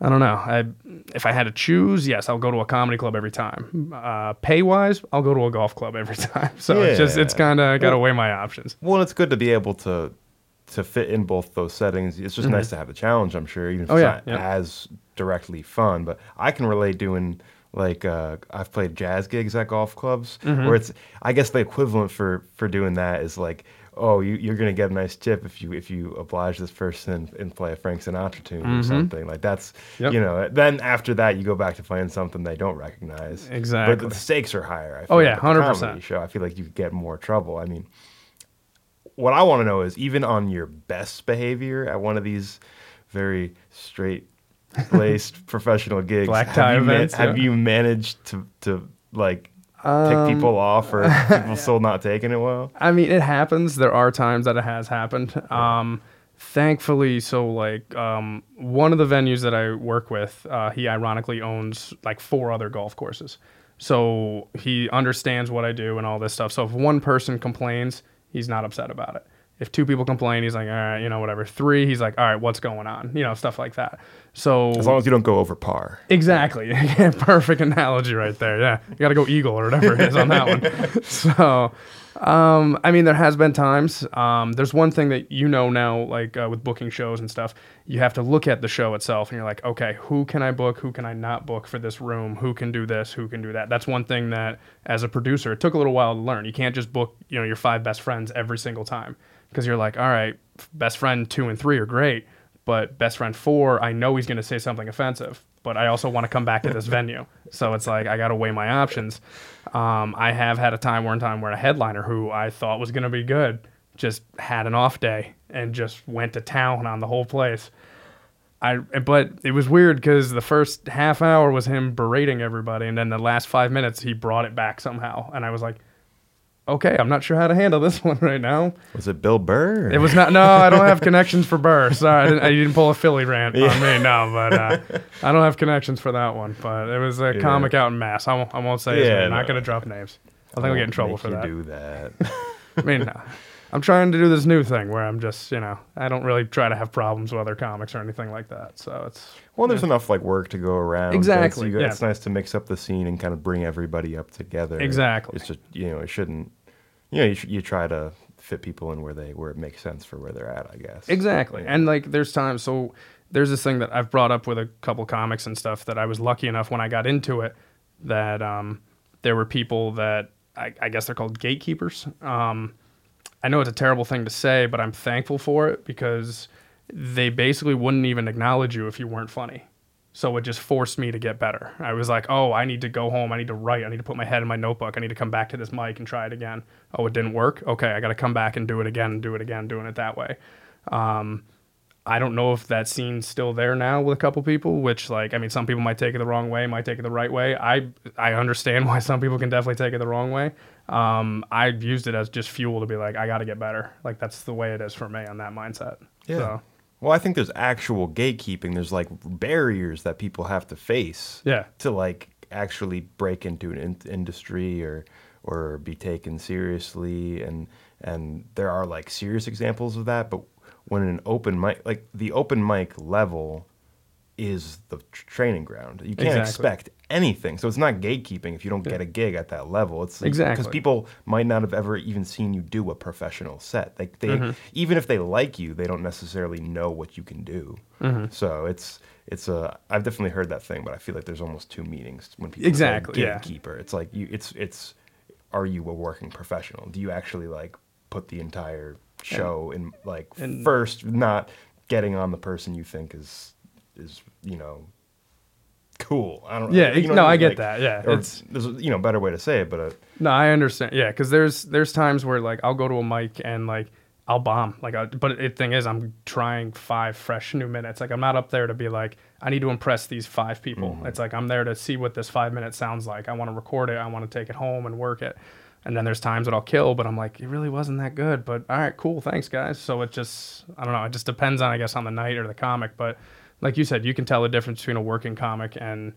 I don't know. I, if I had to choose, yes, I'll go to a comedy club every time. Uh, pay wise, I'll go to a golf club every time. So it's just it's kind of got to Well- weigh my options. Well, it's good to be able to to fit in both those settings. It's just Mhm. nice to have the challenge. I'm sure, even if Oh, it's yeah, not yeah. as directly fun. But I can relate doing like uh, I've played jazz gigs at golf clubs Mhm. where it's I guess the equivalent for for doing that is like. Oh, you, you're gonna get a nice tip if you if you oblige this person and play a Frank Sinatra tune or Mhm. something like that's Yep. you know. Then after that, you go back to playing something they don't recognize. Exactly. but the stakes are higher. I Oh, yeah, at the 100%. Show, I feel like you get more trouble. I mean, what I want to know is even on your best behavior at one of these very straight laced professional gigs, Black have tie you, ma- events, have yeah. you managed to to like Um, pick people off or people still not taking it well? I mean, it happens. There are times that it has happened. Um, thankfully, so like um, one of the venues that I work with, uh, he ironically owns like four other golf courses. So he understands what I do and all this stuff. So if one person complains, he's not upset about it. If two people complain, he's like, all right, you know, whatever. Three, he's like, all right, what's going on? You know, stuff like that. So As long as you don't go over par. Exactly. Perfect analogy right there. Yeah. You got to go eagle or whatever it is on that one. So, um, I mean, there has been times. Um, there's one thing that you know now, like uh, with booking shows and stuff, you have to look at the show itself and you're like, okay, who can I book? Who can I not book for this room? Who can do this? Who can do that? That's one thing that, as a producer, it took a little while to learn. You can't just book, you know, your five best friends every single time because you're like, all right, best friend two and three are great but best friend four, I know he's going to say something offensive, but I also want to come back to this venue. So it's like I got to weigh my options. Um, I have had a time one time where a headliner who I thought was going to be good just had an off day and just went to town on the whole place. I but it was weird because the first half hour was him berating everybody, and then the last five minutes he brought it back somehow, and I was like, okay, I'm not sure how to handle this one right now. Was it Bill Burr? It was not. No, I don't have connections for Burr. Sorry, I didn't, I didn't pull a Philly rant on me. No, but uh, I don't have connections for that one. But it was a Yeah. comic out in Mass. I won't, I won't say his Yeah, name. Not going to drop names. I think I'll get in trouble for you that. do that. I mean, no. I'm trying to do this new thing where I'm just, you know, I don't really try to have problems with other comics or anything like that. So it's Well, there's enough like work to go around. Exactly, It's, you- yeah. it's nice to mix up the scene and kind of bring everybody up together. Exactly. It's just you know it shouldn't. You know you, sh- you try to fit people in where they where it makes sense for where they're at. I guess. Exactly. And like there's times so there's this thing that I've brought up with a couple comics and stuff that I was lucky enough when I got into it that um, there were people that I, I guess they're called gatekeepers. Um, I know it's a terrible thing to say, but I'm thankful for it because they basically wouldn't even acknowledge you if you weren't funny. So it just forced me to get better. I was like, oh, I need to go home. I need to write. I need to put my head in my notebook. I need to come back to this mic and try it again. Oh, it didn't work. Okay, I got to come back and do it again and do it again, doing it that way. Um, I don't know if that scene's still there now with a couple people, which like I mean some people might take it the wrong way, might take it the right way. I I understand why some people can definitely take it the wrong way. Um, I used it as just fuel to be like I got to get better. Like that's the way it is for me on that mindset. Yeah. So, Well, I think there's actual gatekeeping. There's like barriers that people have to face. Yeah. To like actually break into an in- industry or or be taken seriously, and and there are like serious examples of that. But when an open mic, like the open mic level, is the tr- training ground. You can't Exactly. expect anything. So it's not gatekeeping if you don't get a gig at that level. It's exactly because people might not have ever even seen you do a professional set. They, they Mm-hmm. even if they like you, they don't necessarily know what you can do. Mm-hmm. So it's it's a I've definitely heard that thing, but I feel like there's almost two meanings when people Exactly, say yeah. gatekeeper. It's like you it's it's are you a working professional? Do you actually like put the entire show in like and- first, not getting on the person you think is is you know cool. I don't know. Yeah, You know no, I mean? get Like, that. Yeah, it's there's you know better way to say it, but uh, no, I understand. Yeah, because there's there's times where like I'll go to a mic and like I'll bomb. Like, I, but the thing is, I'm trying five fresh new minutes. Like, I'm not up there to be like I need to impress these five people. It's like I'm there to see what this five minutes sounds like. I want to record it. I want to take it home and work it. And then there's times that I'll kill, but I'm like, it really wasn't that good. But all right, cool, thanks guys. So it just I don't know. It just depends on I guess on the night or the comic. But like you said, you can tell the difference between a working comic and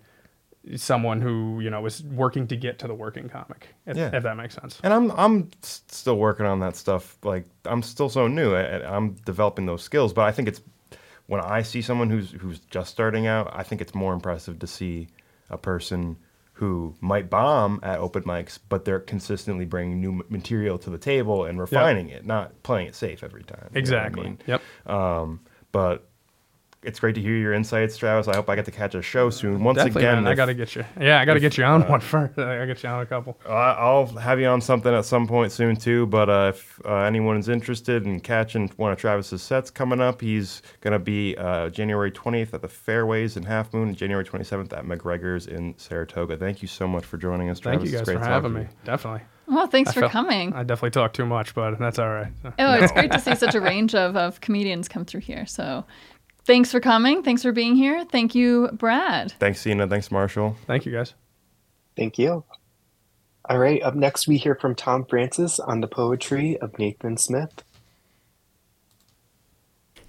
someone who you know is working to get to the working comic if, Yeah. if that makes sense And I'm I'm still working on that stuff. Like I'm still so new. and I'm developing those skills. But I think it's when I see someone who's who's just starting out, I think it's more impressive to see a person who might bomb at open mics, but they're consistently bringing new material to the table and refining it, not playing it safe every time. You know I exactly mean? yep Um, but it's great to hear your insights, Travis. I hope I get to catch a show soon. Once definitely again, man. i gotta get you yeah i gotta if, get you on uh, one first i gotta get you on a couple I- I'll have you on something at some point soon too. But uh, if uh, anyone is interested in catching one of Travis's sets coming up, he's gonna be uh, January 20th at the Fairways in Half Moon, and January 27th at McGregor's in Saratoga. Thank you so much for joining us, Travis. thank you It's guys great for having me you. definitely Well, thanks I for felt- coming. i definitely talk too much but that's all right Oh, it's great to see such a range of, of comedians come through here. So thanks for coming. Thanks for being here. Thank you, Brad. Thanks, Cena. Thanks, Marshall. thank you guys Thank you. All right, up next we hear from Thom Frances on the poetry of Nathan Smith.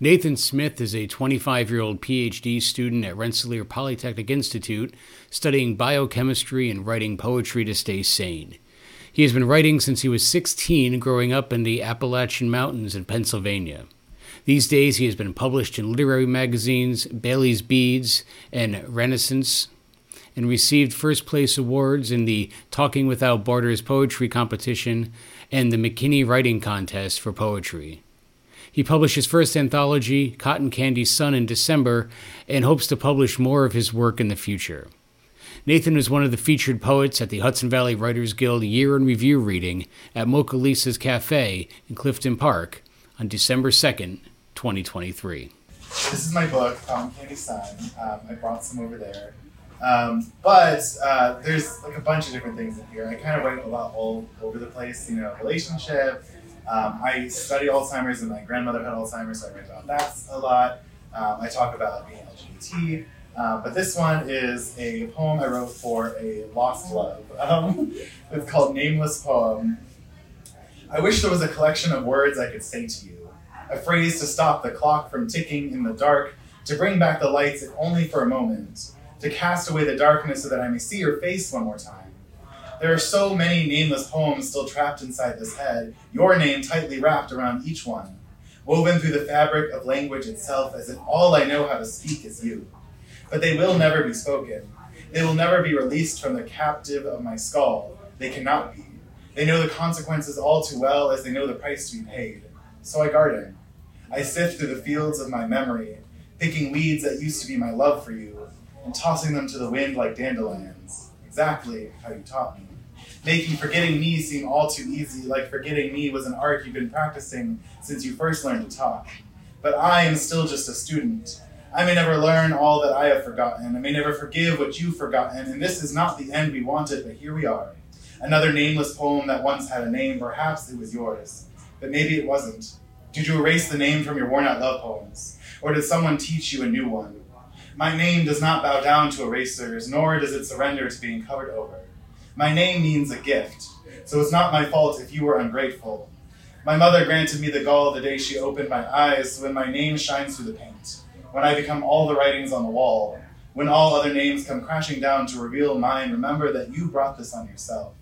Nathan Smith is a 25 year old PhD student at Rensselaer Polytechnic Institute studying biochemistry and writing poetry to stay sane. He has been writing since he was 16, growing up in the Appalachian Mountains in Pennsylvania. These days, he has been published in literary magazines Bailey's Beads and Renaissance, and received first place awards in the Talking Without Borders poetry competition and the McKinney Writing Contest for poetry. He published his first anthology, Cotton Candy Sun, in December and hopes to publish more of his work in the future. Nathan is one of the featured poets at the Hudson Valley Writers Guild Year in Review reading at Mocha Lisa's Cafe in Clifton Park on December 2nd, 2023. This is my book, Cotton Candy Sun. Um, I brought some over there. Um, but uh, there's like a bunch of different things in here. I kind of write a lot all over the place, you know, relationship. Um, I study Alzheimer's and my grandmother had Alzheimer's, so I write about that a lot. Um, I talk about being LGBT. Uh, but this one is a poem I wrote for a lost love. Um, it's called Nameless Poem. I wish there was a collection of words I could say to you, a phrase to stop the clock from ticking in the dark, to bring back the lights if only for a moment, to cast away the darkness so that I may see your face one more time. There are so many nameless poems still trapped inside this head, your name tightly wrapped around each one, woven through the fabric of language itself as if all I know how to speak is you. But they will never be spoken. They will never be released from the captive of my skull. They cannot be. They know the consequences all too well as they know the price to be paid. So I guard garden. I sift through the fields of my memory, picking weeds that used to be my love for you, and tossing them to the wind like dandelions. Exactly how you taught me. Making forgetting me seem all too easy, like forgetting me was an art you've been practicing since you first learned to talk. But I am still just a student. I may never learn all that I have forgotten. I may never forgive what you've forgotten, and this is not the end we wanted, but here we are. Another nameless poem that once had a name, perhaps it was yours. But maybe it wasn't. Did you erase the name from your worn out love poems? Or did someone teach you a new one? My name does not bow down to erasers, nor does it surrender to being covered over. My name means a gift, so it's not my fault if you were ungrateful. My mother granted me the gall the day she opened my eyes, so when my name shines through the paint, when I become all the writings on the wall, when all other names come crashing down to reveal mine, remember that you brought this on yourself.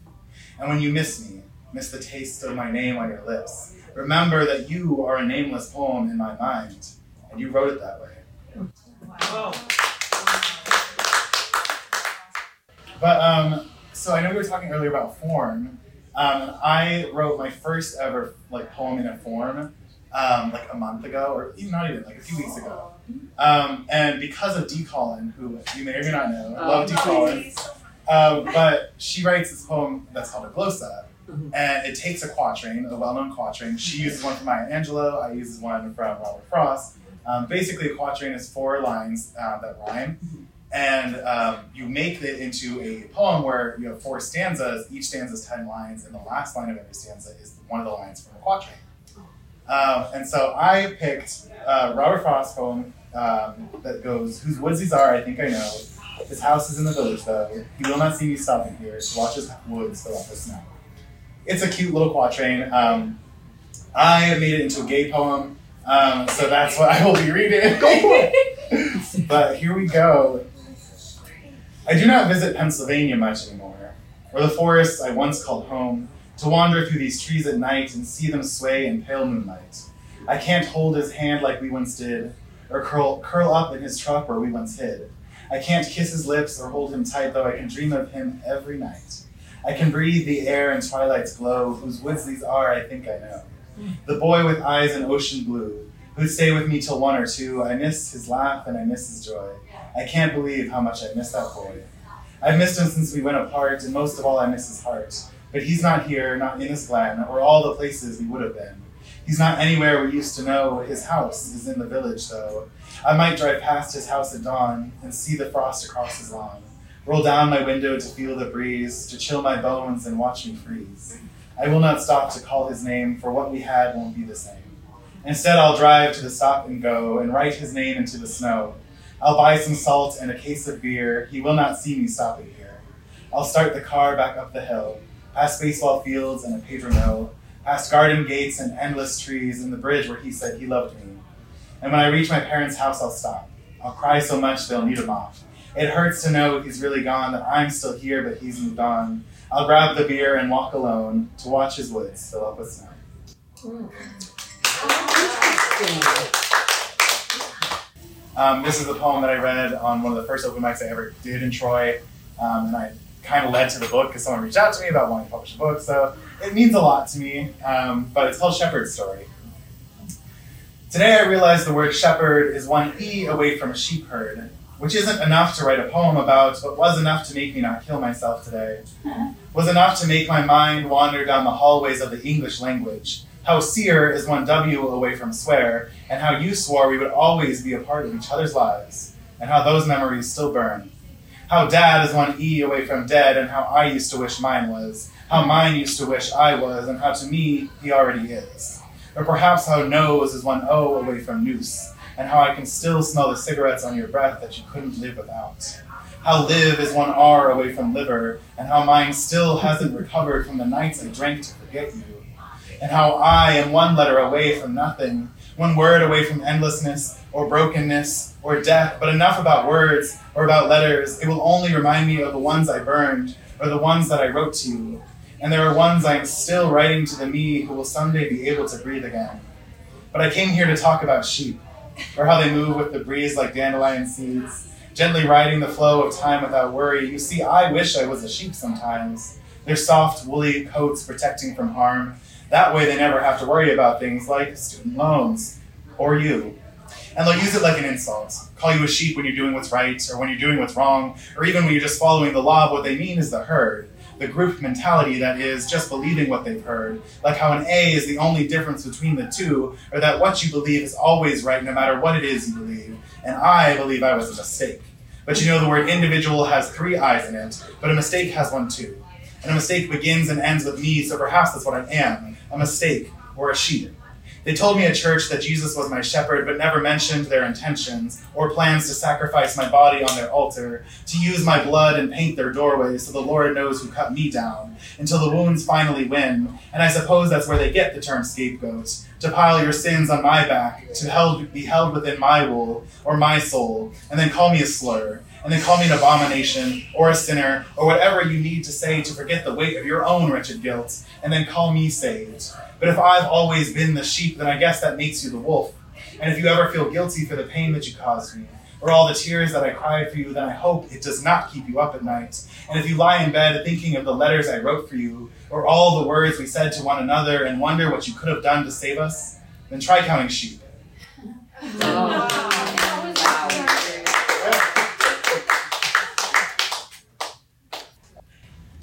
And when you miss me, miss the taste of my name on your lips, remember that you are a nameless poem in my mind, and you wrote it that way. Wow. But um, so I know we were talking earlier about form. Um, I wrote my first ever like poem in a form um, like a month ago, or even not even like a few weeks ago. Um, and because of D. Colin, who you may or may not know, I love oh, D. Colin, uh, but she writes this poem that's called a glossa and it takes a quatrain, a well-known quatrain. She uses one from Maya Angelou. I use one from Robert Frost. Um, basically, a quatrain is four lines uh, that rhyme, and um, you make it into a poem where you have four stanzas. Each stanza is ten lines, and the last line of every stanza is one of the lines from a quatrain. Um, and so I picked uh, Robert Frost's poem um, that goes, "Whose woods these are, I think I know. His house is in the village, though. He will not see me stopping here to watch his woods fill up with snow." It's a cute little quatrain. Um, I have made it into a gay poem, um, so that's what I will be reading. Go for it. but here we go. I do not visit Pennsylvania much anymore, or the forests I once called home, to wander through these trees at night and see them sway in pale moonlight. I can't hold his hand like we once did, or curl, curl up in his truck where we once hid. I can't kiss his lips or hold him tight, though I can dream of him every night. I can breathe the air in twilight's glow, whose woods these are, I think I know. The boy with eyes in ocean blue, who'd stay with me till one or two. I miss his laugh and I miss his joy. I can't believe how much I miss that boy. I've missed him since we went apart, and most of all, I miss his heart. But he's not here, not in this glen, or all the places we would have been. He's not anywhere we used to know. His house is in the village, though. I might drive past his house at dawn and see the frost across his lawn. Roll down my window to feel the breeze, to chill my bones and watch me freeze. I will not stop to call his name, for what we had won't be the same. Instead, I'll drive to the stop and go and write his name into the snow. I'll buy some salt and a case of beer. He will not see me stopping here. I'll start the car back up the hill, past baseball fields and a paper mill, past garden gates and endless trees and the bridge where he said he loved me. And when I reach my parents' house, I'll stop. I'll cry so much they'll need a mop. It hurts to know he's really gone, that I'm still here, but he's moved on. I'll grab the beer and walk alone to watch his woods fill up with snow. Um, this is the poem that I read on one of the first open mics I ever did in Troy, um, and I kind of led to the book because someone reached out to me about wanting to publish a book. So it means a lot to me, um, but it's called Shepherd's Story. Today I realized the word shepherd is one E away from a sheep herd, which isn't enough to write a poem about, but was enough to make me not kill myself today. Was enough to make my mind wander down the hallways of the English language. How seer is one W away from swear, and how you swore we would always be a part of each other's lives, and how those memories still burn. How dad is one E away from dead, and how I used to wish mine was. How mine used to wish I was, and how to me he already is. Or perhaps how nose is one O away from noose, and how I can still smell the cigarettes on your breath that you couldn't live without. How live is one R away from liver, and how mine still hasn't recovered from the nights I drank to forget you. And how I am one letter away from nothing, one word away from endlessness, or brokenness, or death, but enough about words or about letters. It will only remind me of the ones I burned, or the ones that I wrote to you. And there are ones I am still writing to the me who will someday be able to breathe again. But I came here to talk about sheep, or how they move with the breeze like dandelion seeds, gently riding the flow of time without worry. You see, I wish I was a sheep sometimes. Their soft, woolly coats protecting from harm. That way they never have to worry about things like student loans, or you. And they'll use it like an insult. Call you a sheep when you're doing what's right, or when you're doing what's wrong, or even when you're just following the law. What they mean is the herd the group mentality that is just believing what they've heard, like how an A is the only difference between the two, or that what you believe is always right no matter what it is you believe. And I believe I was a mistake. But you know, the word individual has three I's in it, but a mistake has one too. And a mistake begins and ends with me, so perhaps that's what I am a mistake or a sheep. They told me at church that Jesus was my shepherd, but never mentioned their intentions or plans to sacrifice my body on their altar, to use my blood and paint their doorways so the Lord knows who cut me down, until the wounds finally win. And I suppose that's where they get the term scapegoat, to pile your sins on my back, to held, be held within my wool or my soul, and then call me a slur, and then call me an abomination or a sinner or whatever you need to say to forget the weight of your own wretched guilt, and then call me saved. But if I've always been the sheep, then I guess that makes you the wolf. And if you ever feel guilty for the pain that you caused me, or all the tears that I cried for you, then I hope it does not keep you up at night. And if you lie in bed thinking of the letters I wrote for you, or all the words we said to one another and wonder what you could have done to save us, then try counting sheep. Oh.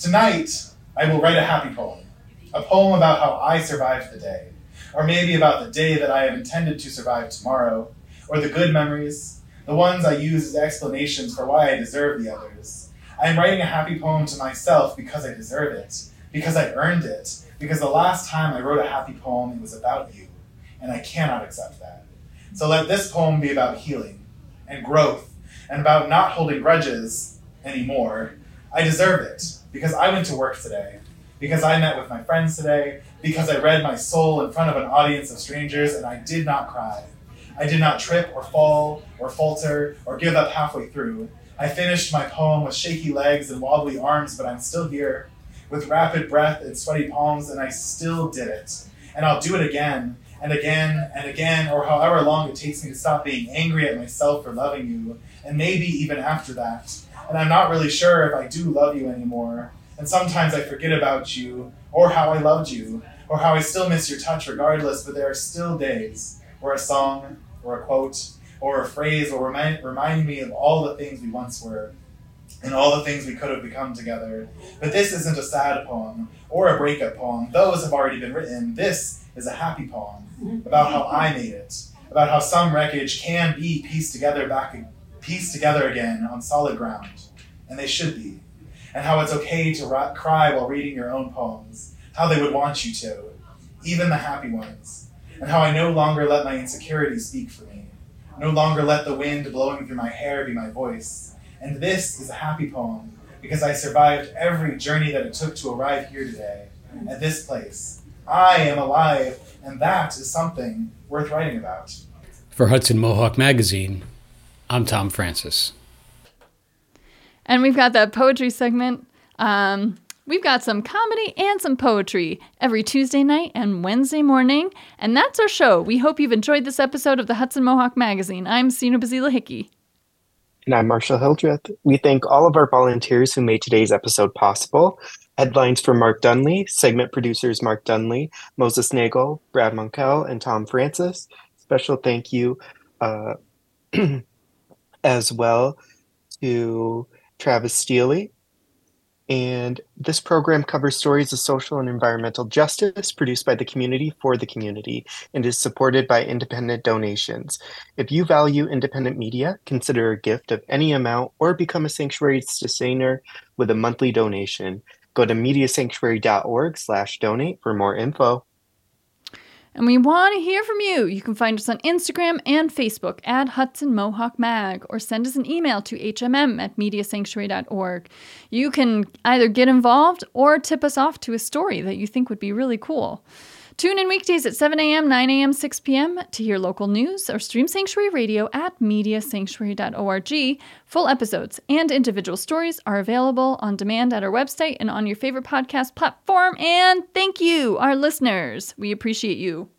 Tonight, I will write a happy poem, a poem about how I survived the day, or maybe about the day that I have intended to survive tomorrow, or the good memories, the ones I use as explanations for why I deserve the others. I am writing a happy poem to myself because I deserve it, because I earned it, because the last time I wrote a happy poem, it was about you, and I cannot accept that. So let this poem be about healing and growth and about not holding grudges anymore. I deserve it because I went to work today, because I met with my friends today, because I read my soul in front of an audience of strangers and I did not cry. I did not trip or fall or falter or give up halfway through. I finished my poem with shaky legs and wobbly arms, but I'm still here with rapid breath and sweaty palms, and I still did it. And I'll do it again and again and again, or however long it takes me to stop being angry at myself for loving you, and maybe even after that. And I'm not really sure if I do love you anymore. And sometimes I forget about you, or how I loved you, or how I still miss your touch regardless, but there are still days where a song, or a quote, or a phrase will remind, remind me of all the things we once were and all the things we could have become together. But this isn't a sad poem or a breakup poem. Those have already been written. This is a happy poem about how I made it, about how some wreckage can be pieced together back pieced together again on solid ground, and they should be. And how it's okay to cry while reading your own poems, how they would want you to, even the happy ones. And how I no longer let my insecurities speak for me, no longer let the wind blowing through my hair be my voice and this is a happy poem because I survived every journey that it took to arrive here today, at this place. I am alive, and that is something worth writing about. For Hudson Mohawk Magazine, I'm Thom Frances. And we've got that poetry segment. Um, we've got some comedy and some poetry every Tuesday night and Wednesday morning. And that's our show. We hope you've enjoyed this episode of the Hudson Mohawk Magazine. I'm Sina Bazila Hickey. And I'm Marshall Hildreth. We thank all of our volunteers who made today's episode possible. Headlines from Mark Dunlea, segment producers Mark Dunlea, Moses Nagel, Brad Monkell, and Thom Frances. Special thank you uh, as well to Travis Stealey, and this program covers stories of social and environmental justice produced by the community for the community and is supported by independent donations. If you value independent media, consider a gift of any amount or become a sanctuary sustainer with a monthly donation. Go to mediasanctuary.org slash donate for more info. And we want to hear from you. You can find us on Instagram and Facebook at Hudson Mohawk Mag or send us an email to hmm at mediasanctuary.org. You can either get involved or tip us off to a story that you think would be really cool. Tune in weekdays at 7 a.m., 9 a.m., 6 p.m. to hear local news or stream Sanctuary Radio at mediasanctuary.org. Full episodes and individual stories are available on demand at our website and on your favorite podcast platform. And thank you, our listeners. We appreciate you.